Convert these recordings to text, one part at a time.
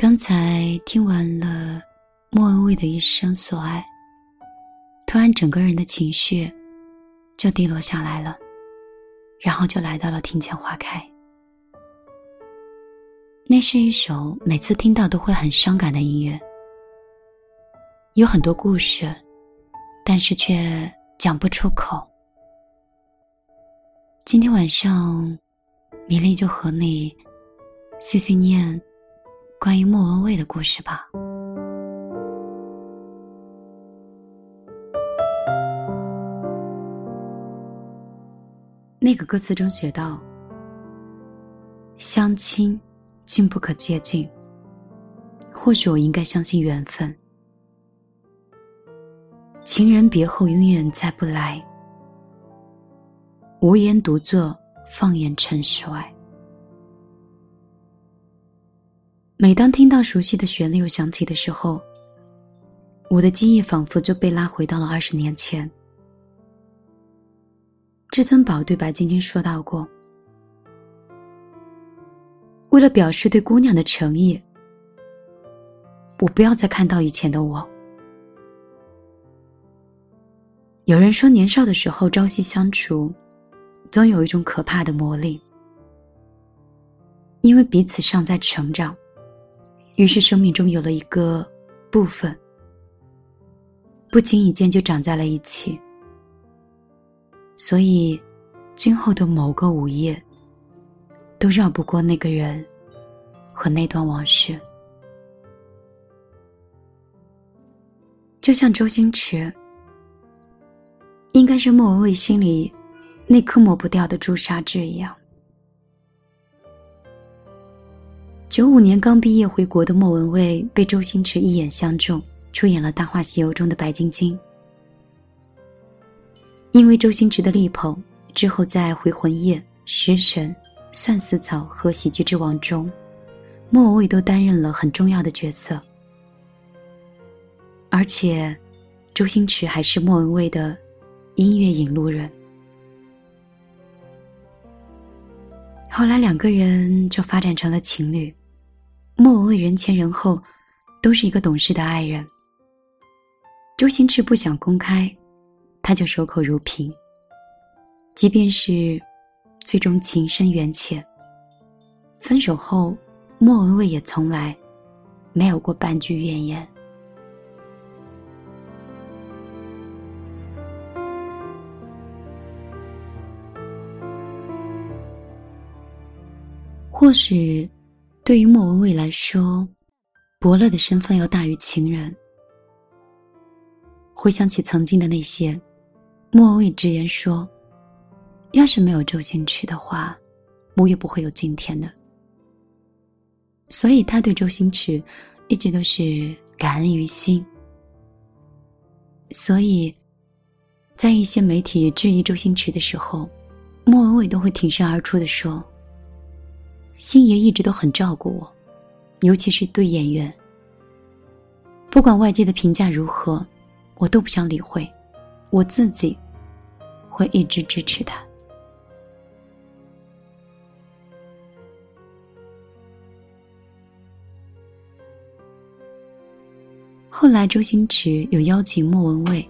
刚才听完了莫文蔚的一生所爱，突然整个人的情绪就低落下来了，然后就来到了庭前花开。那是一首每次听到都会很伤感的音乐，有很多故事，但是却讲不出口。今天晚上，米粒就和你碎碎念关于莫文蔚的故事吧。那个歌词中写道：“相亲，竟不可接近。或许我应该相信缘分。情人别后，永远再不来。无言独坐，放眼尘世外。”每当听到熟悉的旋律又响起的时候，我的记忆仿佛就被拉回到了二十年前。至尊宝对白晶晶说到过：“为了表示对姑娘的诚意，我不要再看到以前的我。”有人说，年少的时候朝夕相处，总有一种可怕的魔力，因为彼此尚在成长。于是，生命中有了一个部分，不经意间就长在了一起。所以，今后的某个午夜，都绕不过那个人和那段往事。就像周星驰，应该是莫文蔚心里那颗抹不掉的朱砂痣一样。九五年刚毕业回国的莫文蔚被周星驰一眼相中，出演了《大话西游》中的白晶晶。因为周星驰的力捧，之后在《回魂夜》《食神》《算死草》和《喜剧之王》中，莫文蔚都担任了很重要的角色，而且周星驰还是莫文蔚的音乐引路人。后来两个人就发展成了情侣。莫文蔚人前人后都是一个懂事的爱人。周星驰不想公开，他就守口如瓶。即便是最终情深缘浅，分手后，莫文蔚也从来没有过半句怨言。或许，对于莫文蔚来说，伯乐的身份要大于情人。回想起曾经的那些，莫文蔚直言说：“要是没有周星驰的话，我也不会有今天的。”所以，他对周星驰一直都是感恩于心。所以，在一些媒体质疑周星驰的时候，莫文蔚都会挺身而出的说。星爷一直都很照顾我，尤其是对演员。不管外界的评价如何，我都不想理会，我自己会一直支持他。后来，周星驰有邀请莫文蔚，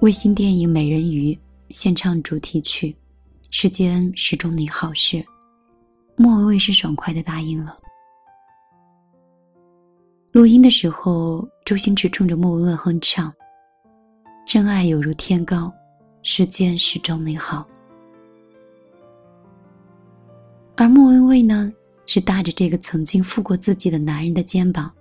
为新电影《美人鱼》献唱主题曲，《世间始终你好事》。莫文蔚是爽快的答应了。录音的时候，周星驰冲着莫文蔚哼唱：“真爱有如天高，世间始终美好。”而莫文蔚呢，是搭着这个曾经负过自己的男人的肩膀，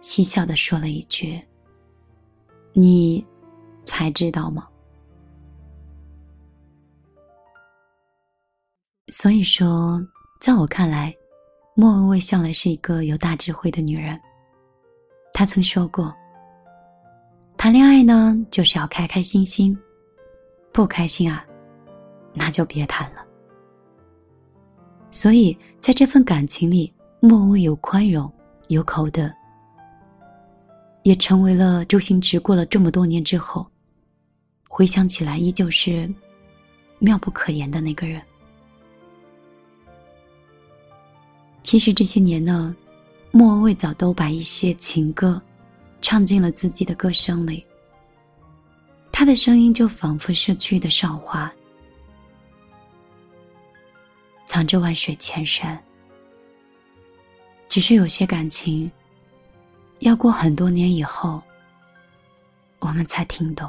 嬉笑的说了一句：“你才知道吗？”所以说。在我看来，莫文蔚向来是一个有大智慧的女人。她曾说过：“谈恋爱呢，就是要开开心心，不开心啊，那就别谈了。”所以，在这份感情里，莫文蔚有宽容，有口德，也成为了周星驰过了这么多年之后，回想起来依旧是妙不可言的那个人。其实这些年呢，莫文蔚早都把一些情歌唱进了自己的歌声里。她的声音就仿佛逝去的韶华，藏着万水千山。只是有些感情，要过很多年以后，我们才听懂。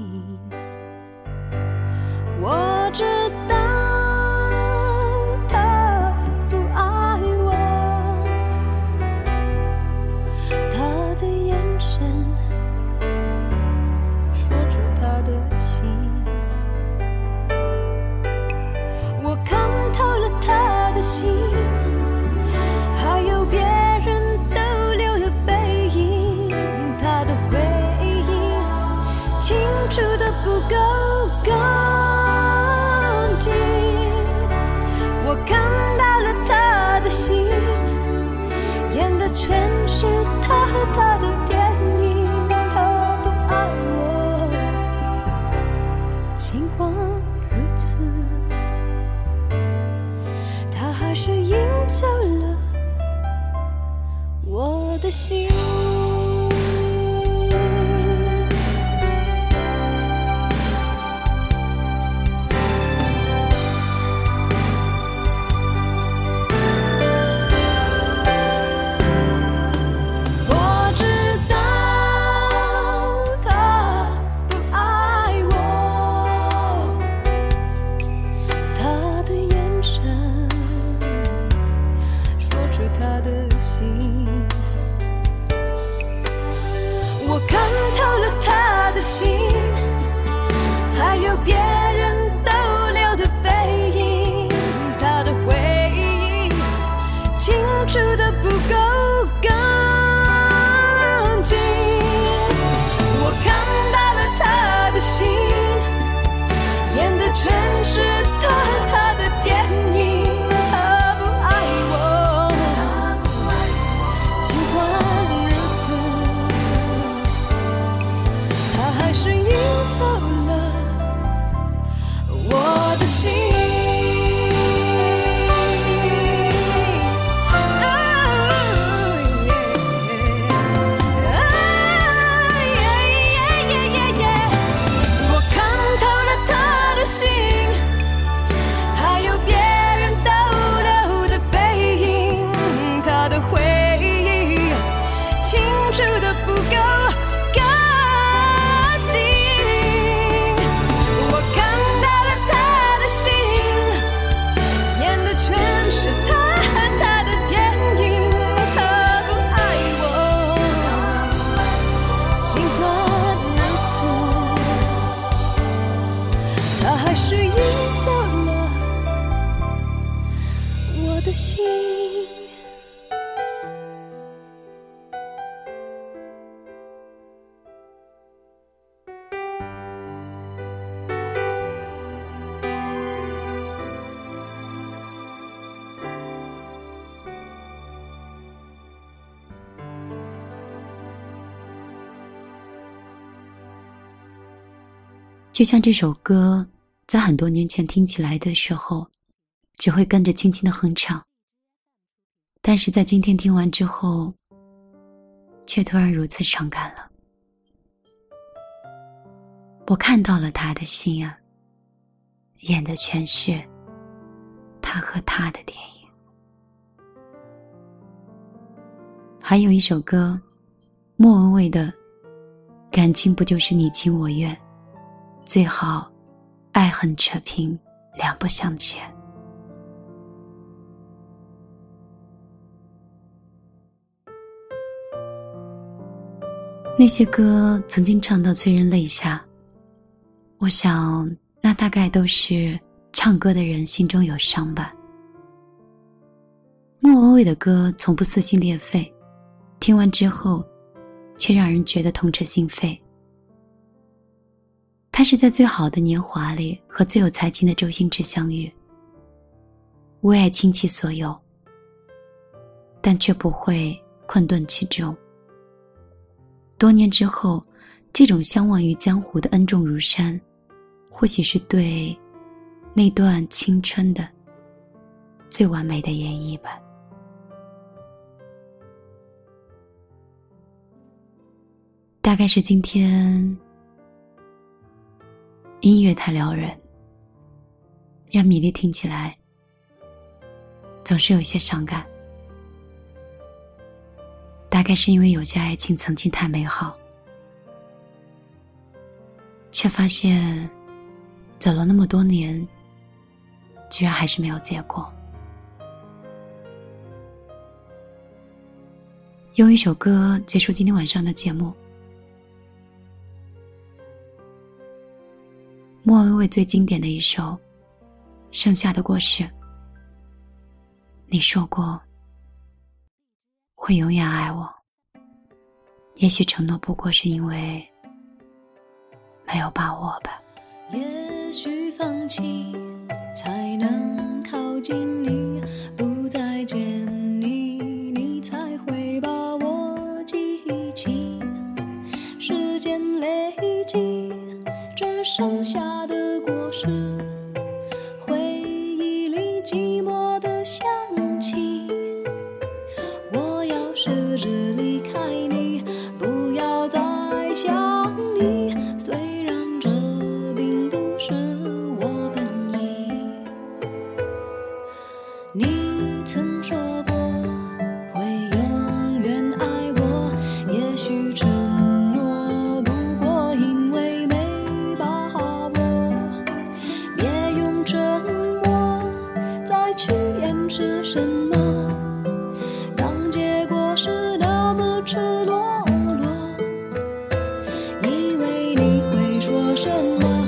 还是赢走了我的心。就像这首歌，在很多年前听起来的时候，只会跟着轻轻的哼唱。但是在今天听完之后，却突然如此伤感了。我看到了他的心啊，演的全是他和他的电影。还有一首歌，莫文蔚的《感情不就是你情我愿》。最好，爱恨扯平，两不相欠。那些歌曾经唱到催人泪下，我想那大概都是唱歌的人心中有伤吧。莫文蔚的歌从不撕心裂肺，听完之后，却让人觉得痛彻心扉。他是在最好的年华里和最有才情的周星驰相遇，为爱倾其所有，但却不会困顿其中。多年之后，这种相忘于江湖的恩重如山，或许是对那段青春的最完美的演绎吧。大概是今天。音乐太撩人，让米粒听起来总是有些伤感。大概是因为有些爱情曾经太美好，却发现走了那么多年，居然还是没有结果。用一首歌结束今天晚上的节目。莫文蔚最经典的一首《盛夏的果实》，你说过会永远爱我，也许承诺不过是因为没有把握吧。也许放弃情。说什么。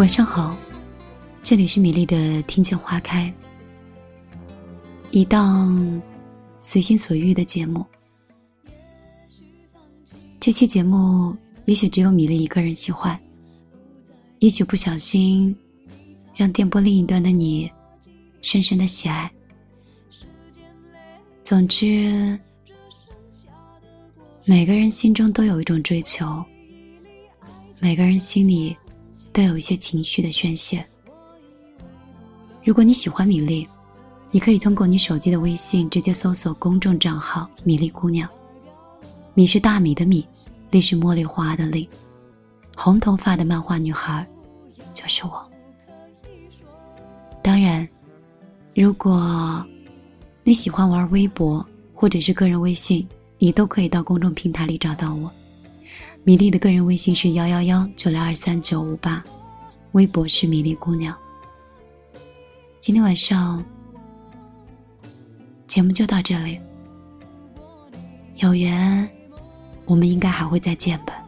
晚上好，这里是米粒的听见花开，一档随心所欲的节目。这期节目也许只有米粒一个人喜欢，也许不小心让电波另一端的你深深的喜爱。总之，每个人心中都有一种追求，每个人心里。都有一些情绪的宣泄。如果你喜欢米粒，你可以通过你手机的微信直接搜索公众账号“米粒姑娘”。米是大米的米，粒是茉莉花的粒，红头发的漫画女孩，就是我。当然，如果你喜欢玩微博或者是个人微信，你都可以到公众平台里找到我。米粒的个人微信是幺幺幺九六二三九五八，微博是米粒姑娘。今天晚上节目就到这里，有缘我们应该还会再见吧。